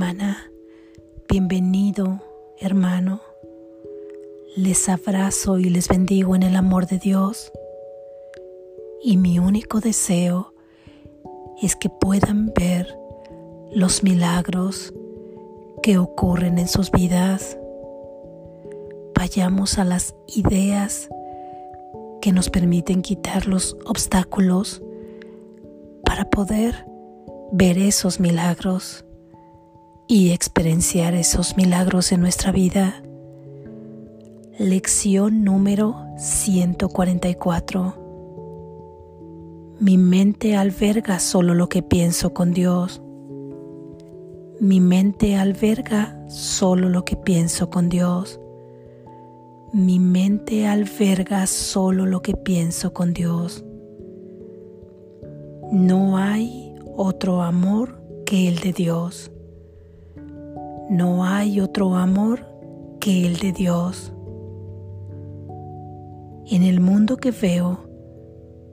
hermana, bienvenido hermano. Les abrazo y les bendigo en el amor de Dios. Y mi único deseo es que puedan ver los milagros que ocurren en sus vidas. Vayamos a las ideas que nos permiten quitar los obstáculos para poder ver esos milagros y experienciar esos milagros en nuestra vida. Lección número 144. Mi mente alberga solo lo que pienso con Dios. Mi mente alberga solo lo que pienso con Dios. Mi mente alberga solo lo que pienso con Dios. No hay otro amor que el de Dios. No hay otro amor que el de Dios. En el mundo que veo,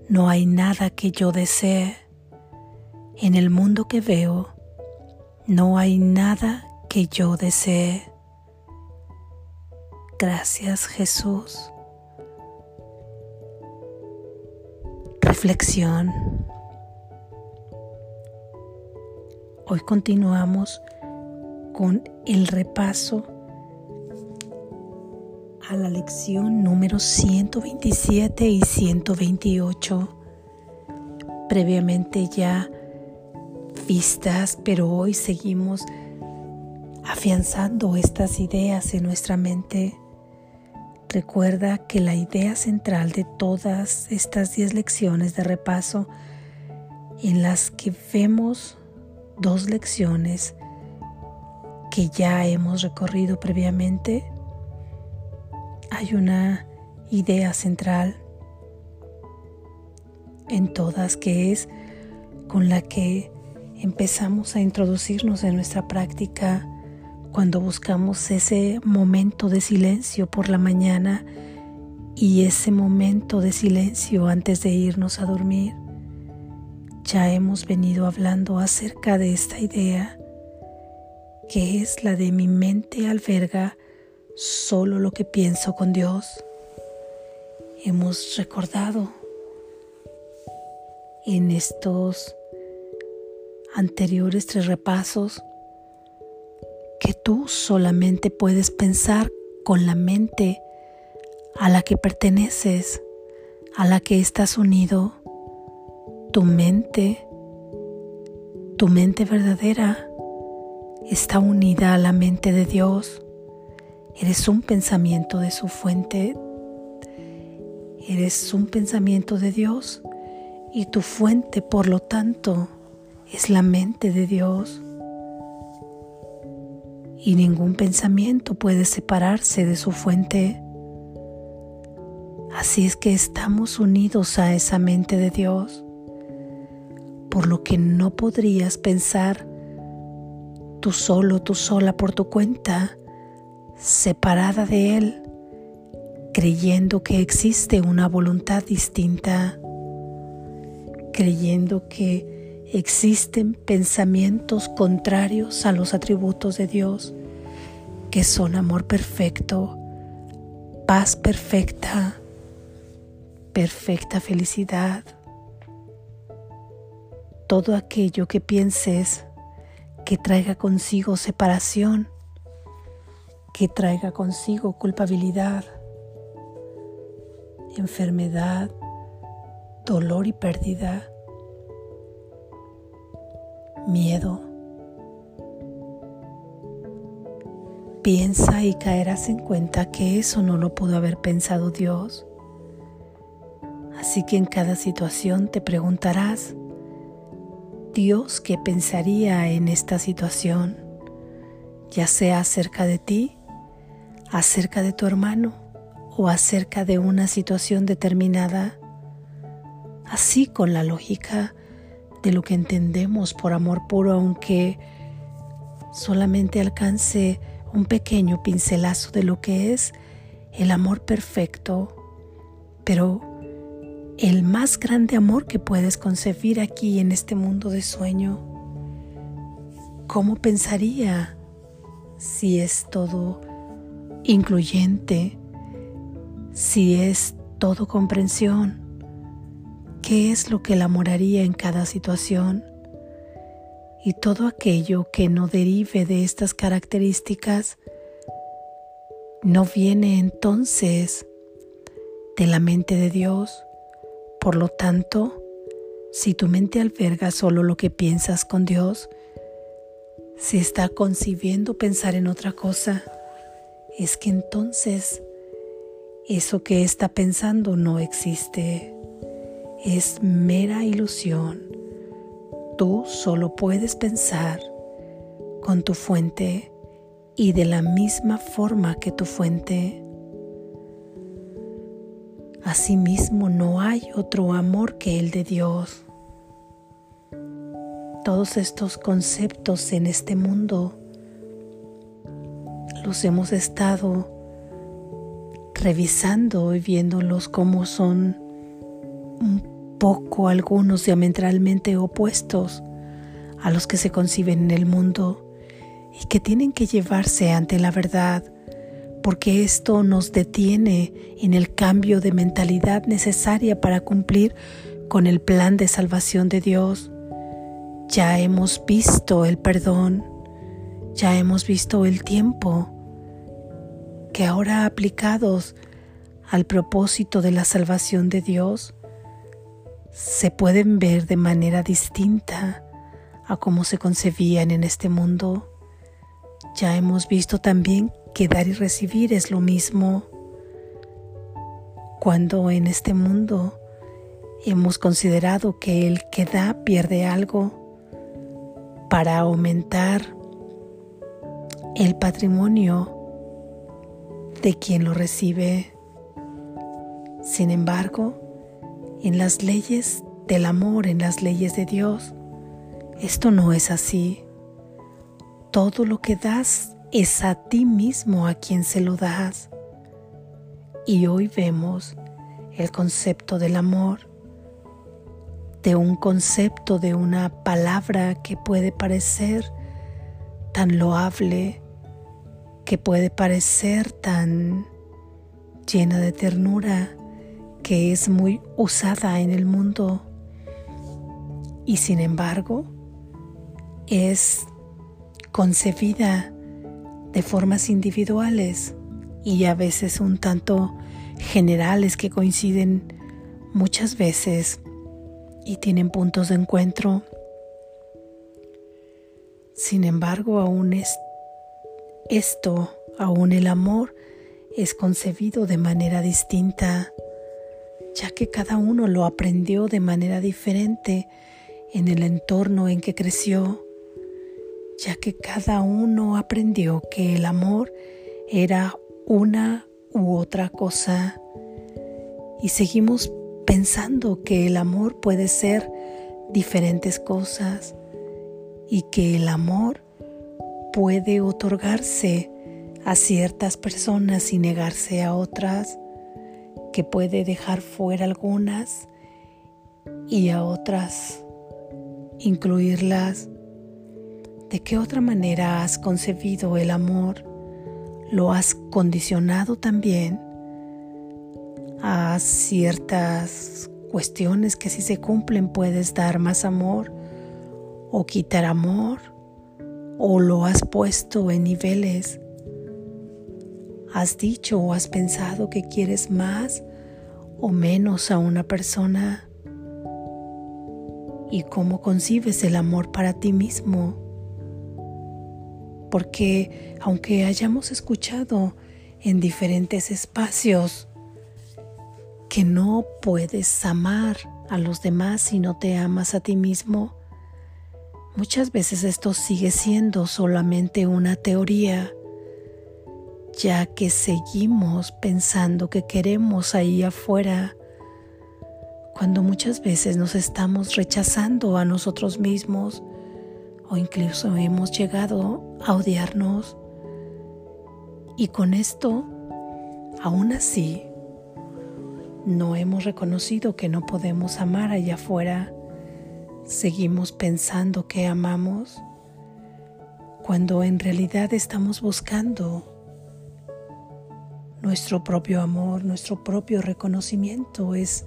no hay nada que yo desee. En el mundo que veo, no hay nada que yo desee. Gracias Jesús. Reflexión. Hoy continuamos con el repaso a la lección número 127 y 128. Previamente ya vistas, pero hoy seguimos afianzando estas ideas en nuestra mente. Recuerda que la idea central de todas estas 10 lecciones de repaso en las que vemos dos lecciones que ya hemos recorrido previamente, hay una idea central en todas que es con la que empezamos a introducirnos en nuestra práctica cuando buscamos ese momento de silencio por la mañana y ese momento de silencio antes de irnos a dormir. Ya hemos venido hablando acerca de esta idea que es la de mi mente alberga solo lo que pienso con Dios. Hemos recordado en estos anteriores tres repasos que tú solamente puedes pensar con la mente a la que perteneces, a la que estás unido, tu mente, tu mente verdadera está unida a la mente de Dios. Eres un pensamiento de su fuente. Eres un pensamiento de Dios y tu fuente, por lo tanto, es la mente de Dios. Y ningún pensamiento puede separarse de su fuente. Así es que estamos unidos a esa mente de Dios, por lo que no podrías pensar tú solo, tú sola por tu cuenta, separada de Él, creyendo que existe una voluntad distinta, creyendo que existen pensamientos contrarios a los atributos de Dios, que son amor perfecto, paz perfecta, perfecta felicidad. Todo aquello que pienses que traiga consigo separación, que traiga consigo culpabilidad, enfermedad, dolor y pérdida, miedo. Piensa y caerás en cuenta que eso no lo pudo haber pensado Dios. Así que en cada situación te preguntarás, Dios qué pensaría en esta situación, ya sea acerca de ti, acerca de tu hermano o acerca de una situación determinada, así con la lógica de lo que entendemos por amor puro, aunque solamente alcance un pequeño pincelazo de lo que es el amor perfecto, pero el más grande amor que puedes concebir aquí en este mundo de sueño. ¿cómo pensaría si es todo incluyente, si es todo comprensión? ¿Qué es lo que el amor en cada situación? Y todo aquello que no derive de estas características no viene entonces de la mente de Dios. Por lo tanto, si tu mente alberga solo lo que piensas con Dios, si está concibiendo pensar en otra cosa, es que entonces eso que está pensando no existe. Es mera ilusión. Tú solo puedes pensar con tu fuente y de la misma forma que tu fuente. Asimismo no hay otro amor que el de Dios. Todos estos conceptos en este mundo los hemos estado revisando y viéndolos como son un poco algunos diametralmente opuestos a los que se conciben en el mundo y que tienen que llevarse ante la verdad, porque esto nos detiene en el cambio de mentalidad necesaria para cumplir con el plan de salvación de Dios. Ya hemos visto el perdón, ya hemos visto el tiempo, que ahora aplicados al propósito de la salvación de Dios, se pueden ver de manera distinta a cómo se concebían en este mundo. Ya hemos visto también que dar y recibir es lo mismo. Cuando en este mundo hemos considerado que el que da pierde algo, para aumentar el patrimonio de quien lo recibe. Sin embargo, en las leyes del amor, en las leyes de Dios, esto no es así. Todo lo que das es a ti mismo a quien se lo das. Y hoy vemos el concepto del amor, de un concepto, de una palabra que puede parecer tan loable, que puede parecer tan llena de ternura, que es muy usada en el mundo. Y sin embargo, es concebida de formas individuales y a veces un tanto generales que coinciden muchas veces y tienen puntos de encuentro. Sin embargo, aún es esto, aún el amor, es concebido de manera distinta, ya que cada uno lo aprendió de manera diferente en el entorno en que creció ya que cada uno aprendió que el amor era una u otra cosa. Y seguimos pensando que el amor puede ser diferentes cosas y que el amor puede otorgarse a ciertas personas y negarse a otras, que puede dejar fuera algunas y a otras incluirlas ¿De qué otra manera has concebido el amor? ¿Lo has condicionado también a ciertas cuestiones que si se cumplen puedes dar más amor o quitar amor? ¿O lo has puesto en niveles? ¿Has dicho o has pensado que quieres más o menos a una persona? ¿Y cómo concibes el amor para ti mismo? Porque aunque hayamos escuchado en diferentes espacios que no puedes amar a los demás si no te amas a ti mismo, muchas veces esto sigue siendo solamente una teoría, ya que seguimos pensando que queremos ahí afuera, cuando muchas veces nos estamos rechazando a nosotros mismos o incluso hemos llegado a odiarnos. Y con esto, aún así, no hemos reconocido que no podemos amar allá afuera. Seguimos pensando que amamos. cuando en realidad estamos buscando nuestro propio amor, nuestro propio reconocimiento. Es,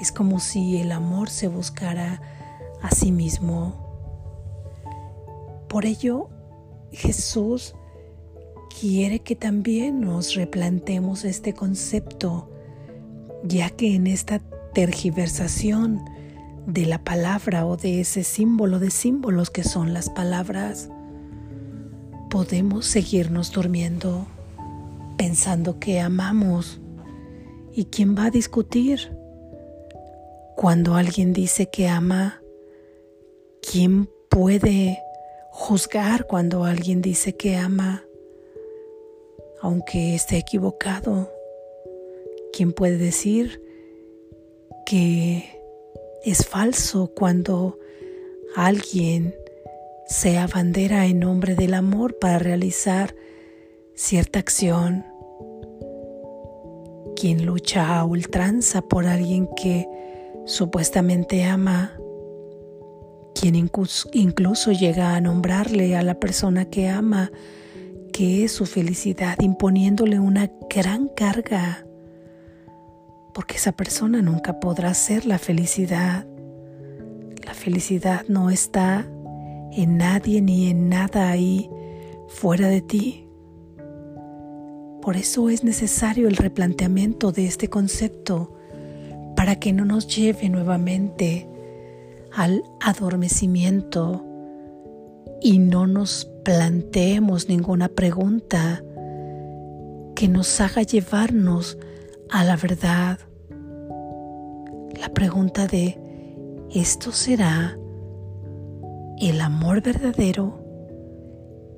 es como si el amor se buscara a sí mismo. Por ello, Jesús quiere que también nos replantemos este concepto, ya que en esta tergiversación de la palabra o de ese símbolo de símbolos que son las palabras, podemos seguirnos durmiendo pensando que amamos. ¿Y quién va a discutir? Cuando alguien dice que ama, ¿quién puede juzgar cuando alguien dice que ama, aunque esté equivocado? ¿Quién puede decir que es falso cuando alguien sea bandera en nombre del amor para realizar cierta acción, quien lucha a ultranza por alguien que supuestamente ama, quien incluso, llega a nombrarle a la persona que ama que es su felicidad, imponiéndole una gran carga, porque esa persona nunca podrá ser la felicidad. La felicidad no está en nadie ni en nada ahí fuera de ti. Por eso es necesario el replanteamiento de este concepto para que no nos lleve nuevamente al adormecimiento y no nos planteemos ninguna pregunta que nos haga llevarnos a la verdad. La pregunta de, ¿esto será el amor verdadero?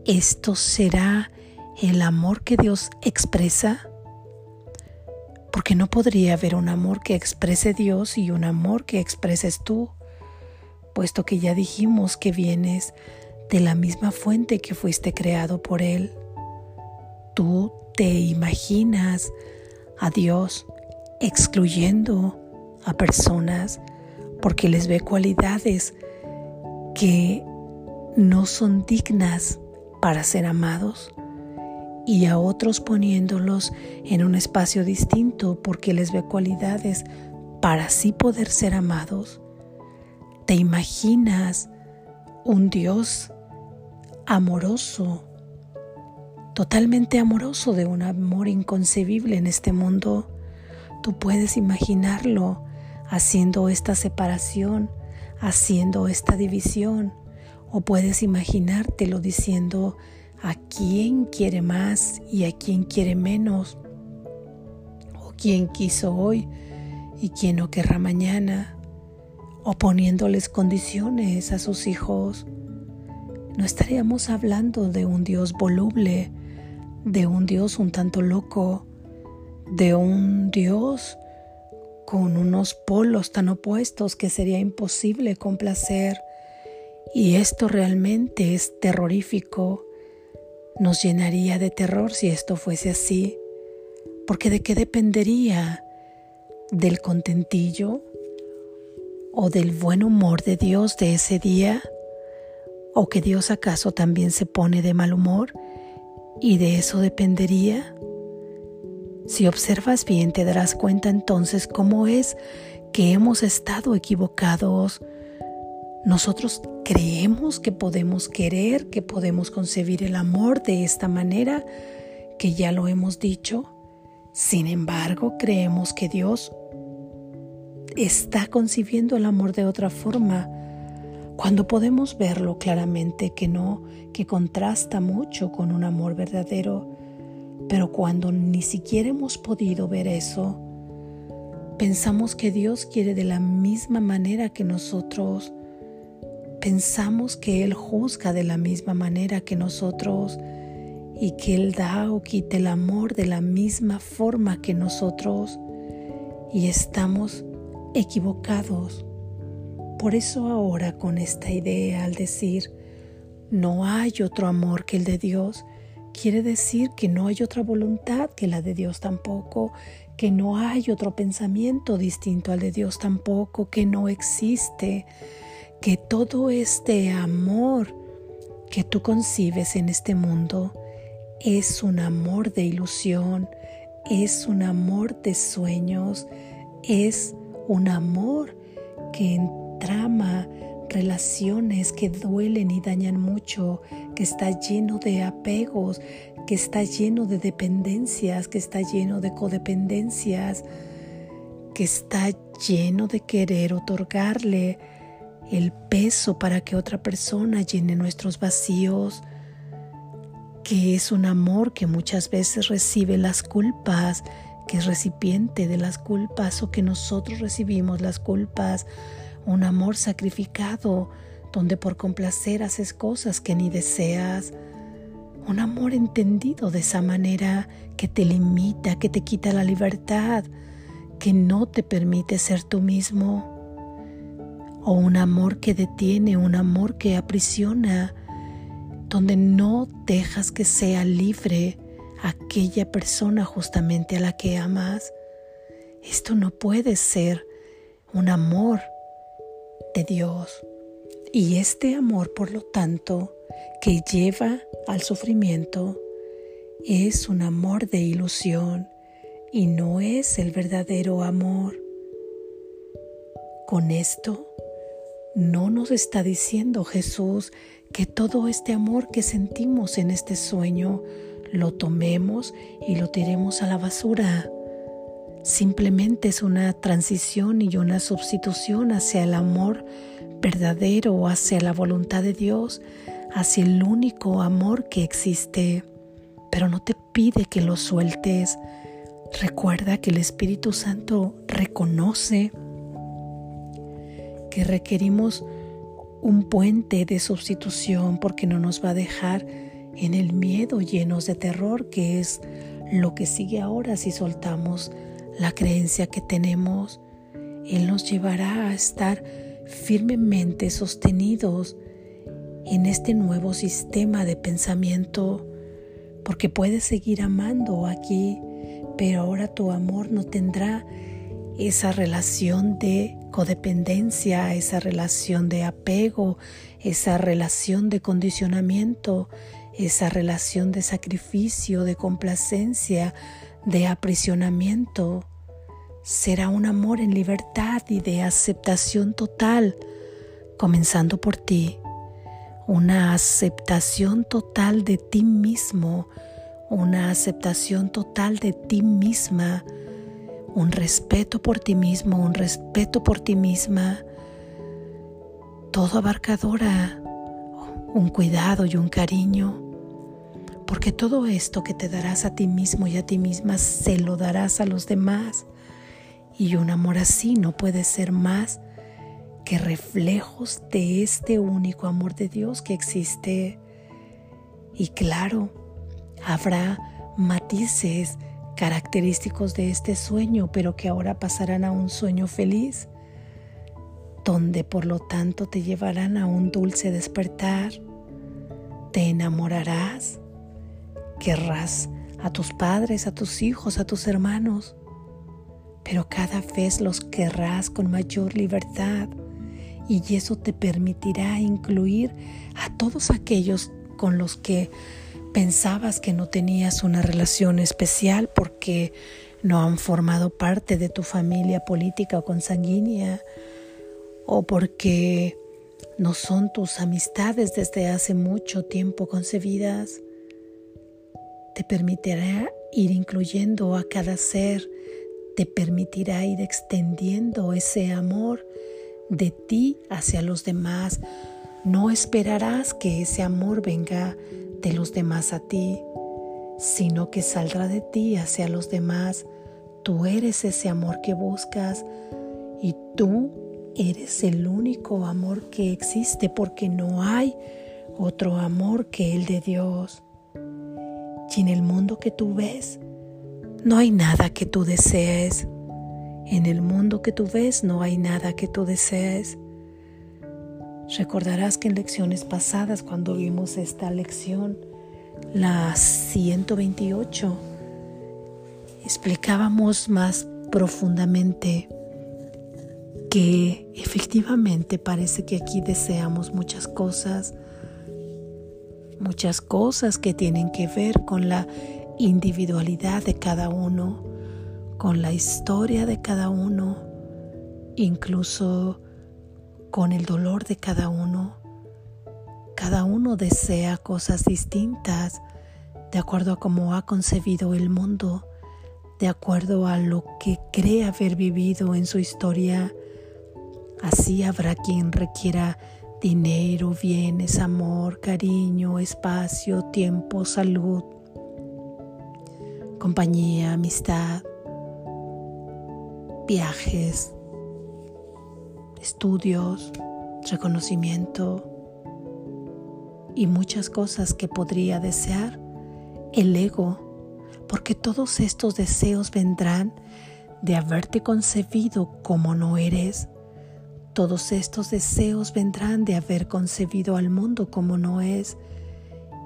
¿Esto será el amor que Dios expresa? Porque no podría haber un amor que exprese Dios y un amor que expreses tú, puesto que ya dijimos que vienes de la misma fuente que fuiste creado por Él. Tú te imaginas a Dios excluyendo a personas porque les ve cualidades que no son dignas para ser amados y a otros poniéndolos en un espacio distinto porque les ve cualidades para así poder ser amados. ¿Te imaginas un Dios amoroso, totalmente amoroso, de un amor inconcebible en este mundo? Tú puedes imaginarlo haciendo esta separación, haciendo esta división, o puedes imaginártelo diciendo, a quién quiere más y a quién quiere menos, o quién quiso hoy y quién no querrá mañana, o poniéndoles condiciones a sus hijos. No estaríamos hablando de un Dios voluble, de un Dios un tanto loco, de un Dios con unos polos tan opuestos que sería imposible complacer. Y esto realmente es terrorífico nos llenaría de terror si esto fuese así, porque ¿de qué dependería? ¿Del contentillo o del buen humor de Dios de ese día? ¿O que Dios acaso también se pone de mal humor y de eso dependería? Si observas bien te darás cuenta entonces cómo es que hemos estado equivocados nosotros creemos que podemos querer, que podemos concebir el amor de esta manera, que ya lo hemos dicho. Sin embargo, creemos que Dios está concibiendo el amor de otra forma, cuando podemos verlo claramente que no, que contrasta mucho con un amor verdadero, pero cuando ni siquiera hemos podido ver eso, pensamos que Dios quiere de la misma manera que nosotros pensamos que Él juzga de la misma manera que nosotros y que Él da o quita el amor de la misma forma que nosotros y estamos equivocados. Por eso ahora con esta idea al decir no hay otro amor que el de Dios, quiere decir que no hay otra voluntad que la de Dios tampoco, que no hay otro pensamiento distinto al de Dios tampoco, que no existe que todo este amor que tú concibes en este mundo es un amor de ilusión, es un amor de sueños, es un amor que entrama relaciones que duelen y dañan mucho, que está lleno de apegos, que está lleno de dependencias, que está lleno de codependencias, que está lleno de querer otorgarle el peso para que otra persona llene nuestros vacíos, que es un amor que muchas veces recibe las culpas, que es recipiente de las culpas o que nosotros recibimos las culpas, un amor sacrificado donde por complacer haces cosas que ni deseas, un amor entendido de esa manera que te limita, que te quita la libertad, que no te permite ser tú mismo. O un amor que detiene, un amor que aprisiona, donde no dejas que sea libre aquella persona justamente a la que amas. Esto no puede ser un amor de Dios. Y este amor, por lo tanto, que lleva al sufrimiento, es un amor de ilusión y no es el verdadero amor. Con esto no nos está diciendo Jesús que todo este amor que sentimos en este sueño lo tomemos y lo tiremos a la basura. Simplemente es una transición y una sustitución hacia el amor verdadero, hacia la voluntad de Dios, hacia el único amor que existe. Pero no te pide que lo sueltes. Recuerda que el Espíritu Santo reconoce que requerimos un puente de sustitución porque no nos va a dejar en el miedo llenos de terror que es lo que sigue ahora si soltamos la creencia que tenemos. Él nos llevará a estar firmemente sostenidos en este nuevo sistema de pensamiento porque puedes seguir amando aquí, pero ahora tu amor no tendrá esa relación de codependencia, esa relación de apego, esa relación de condicionamiento, esa relación de sacrificio, de complacencia, de aprisionamiento. Será un amor en libertad y de aceptación total, comenzando por ti. Una aceptación total de ti mismo, una aceptación total de ti misma un respeto por ti mismo, un respeto por ti misma, todo abarcadora, un cuidado y un cariño, porque todo esto que te darás a ti mismo y a ti misma se lo darás a los demás. Y un amor así no puede ser más que reflejos de este único amor de Dios que existe. Y claro, habrá matices característicos de este sueño, pero que ahora pasarán a un sueño feliz, donde por lo tanto te llevarán a un dulce despertar, te enamorarás, querrás a tus padres, a tus hijos, a tus hermanos, pero cada vez los querrás con mayor libertad. Y eso te permitirá incluir a todos aquellos con los que pensabas que no tenías una relación especial porque no han formado parte de tu familia política o consanguínea o porque no son tus amistades desde hace mucho tiempo concebidas. Te permitirá ir incluyendo a cada ser, te permitirá ir extendiendo ese amor de ti hacia los demás. No esperarás que ese amor venga de los demás a ti, sino que saldrá de ti hacia los demás. Tú eres ese amor que buscas y tú eres el único amor que existe porque no hay otro amor que el de Dios. Y en el mundo que tú ves, no hay nada que tú desees. En el mundo que tú ves no hay nada que tú desees. Recordarás que en lecciones pasadas, cuando vimos esta lección, la 128, explicábamos más profundamente que efectivamente parece que aquí deseamos muchas cosas, muchas cosas que tienen que ver con la individualidad de cada uno, con la historia de cada uno, incluso con el dolor de cada uno. Cada uno desea cosas distintas de acuerdo a cómo ha concebido el mundo, de acuerdo a lo que cree haber vivido en su historia. Así habrá quien requiera dinero, bienes, amor, cariño, espacio, tiempo, salud, compañía, amistad, viajes, estudios, reconocimiento y muchas cosas que podría desear el ego, porque todos estos deseos vendrán de haberte concebido como no eres todos estos deseos vendrán de haber concebido al mundo como no es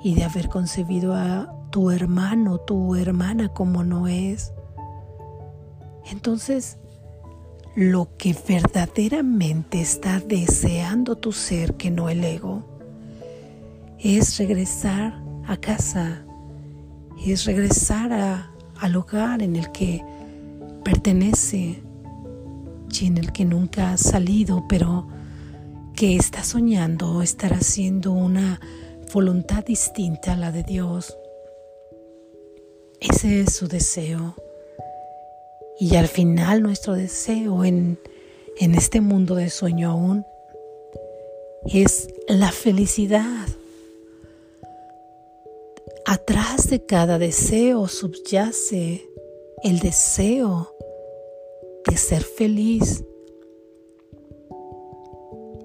y de haber concebido a tu hermano, tu hermana como no es. Entonces, lo que verdaderamente está deseando tu ser, que no el ego, es regresar a casa, es regresar al hogar en el que pertenece, en el que nunca ha salido, pero que está soñando estar haciendo una voluntad distinta a la de Dios. Ese es su deseo. Y al final nuestro deseo en, en este mundo de sueño aún es la felicidad. Atrás de cada deseo subyace el deseo de ser feliz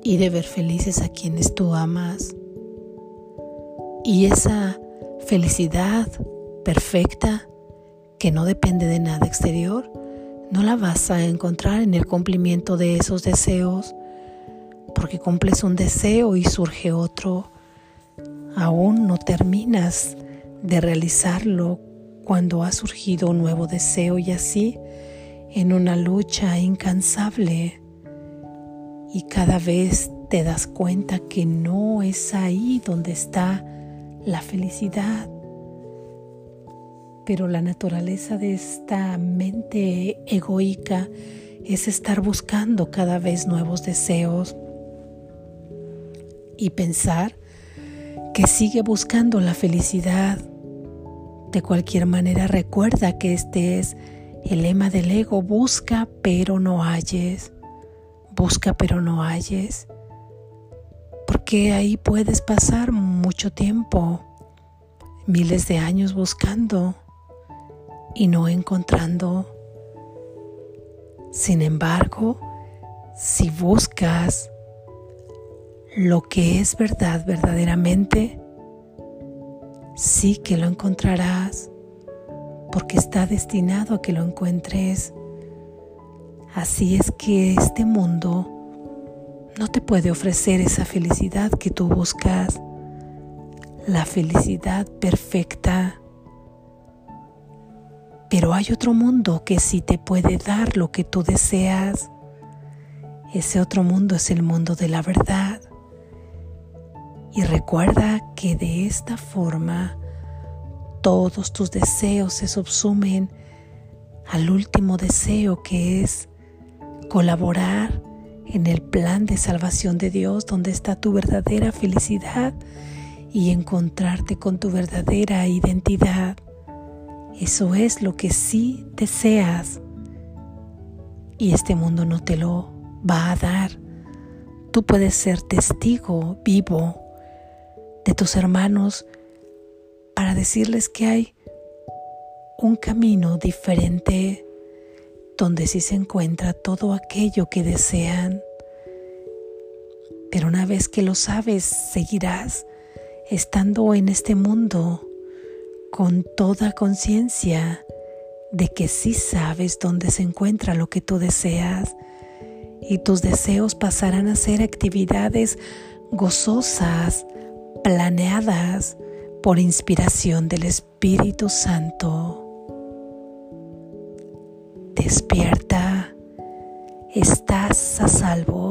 y de ver felices a quienes tú amas. Y esa felicidad perfecta que no depende de nada exterior, no la vas a encontrar en el cumplimiento de esos deseos, porque cumples un deseo y surge otro. Aún no terminas de realizarlo cuando ha surgido un nuevo deseo y así en una lucha incansable y cada vez te das cuenta que no es ahí donde está la felicidad. Pero la naturaleza de esta mente egoica es estar buscando cada vez nuevos deseos y pensar que sigue buscando la felicidad. De cualquier manera recuerda que este es el lema del ego, busca pero no halles, busca pero no halles, porque ahí puedes pasar mucho tiempo, miles de años buscando y no encontrando. Sin embargo, si buscas lo que es verdad verdaderamente, sí que lo encontrarás porque está destinado a que lo encuentres. Así es que este mundo no te puede ofrecer esa felicidad que tú buscas, la felicidad perfecta. Pero hay otro mundo que sí te puede dar lo que tú deseas. Ese otro mundo es el mundo de la verdad. Y recuerda que de esta forma todos tus deseos se subsumen al último deseo que es colaborar en el plan de salvación de Dios donde está tu verdadera felicidad y encontrarte con tu verdadera identidad. Eso es lo que sí deseas y este mundo no te lo va a dar. Tú puedes ser testigo vivo de tus hermanos para decirles que hay un camino diferente donde sí se encuentra todo aquello que desean. Pero una vez que lo sabes, seguirás estando en este mundo con toda conciencia de que sí sabes dónde se encuentra lo que tú deseas y tus deseos pasarán a ser actividades gozosas, planeadas, por inspiración del Espíritu Santo. Despierta, estás a salvo.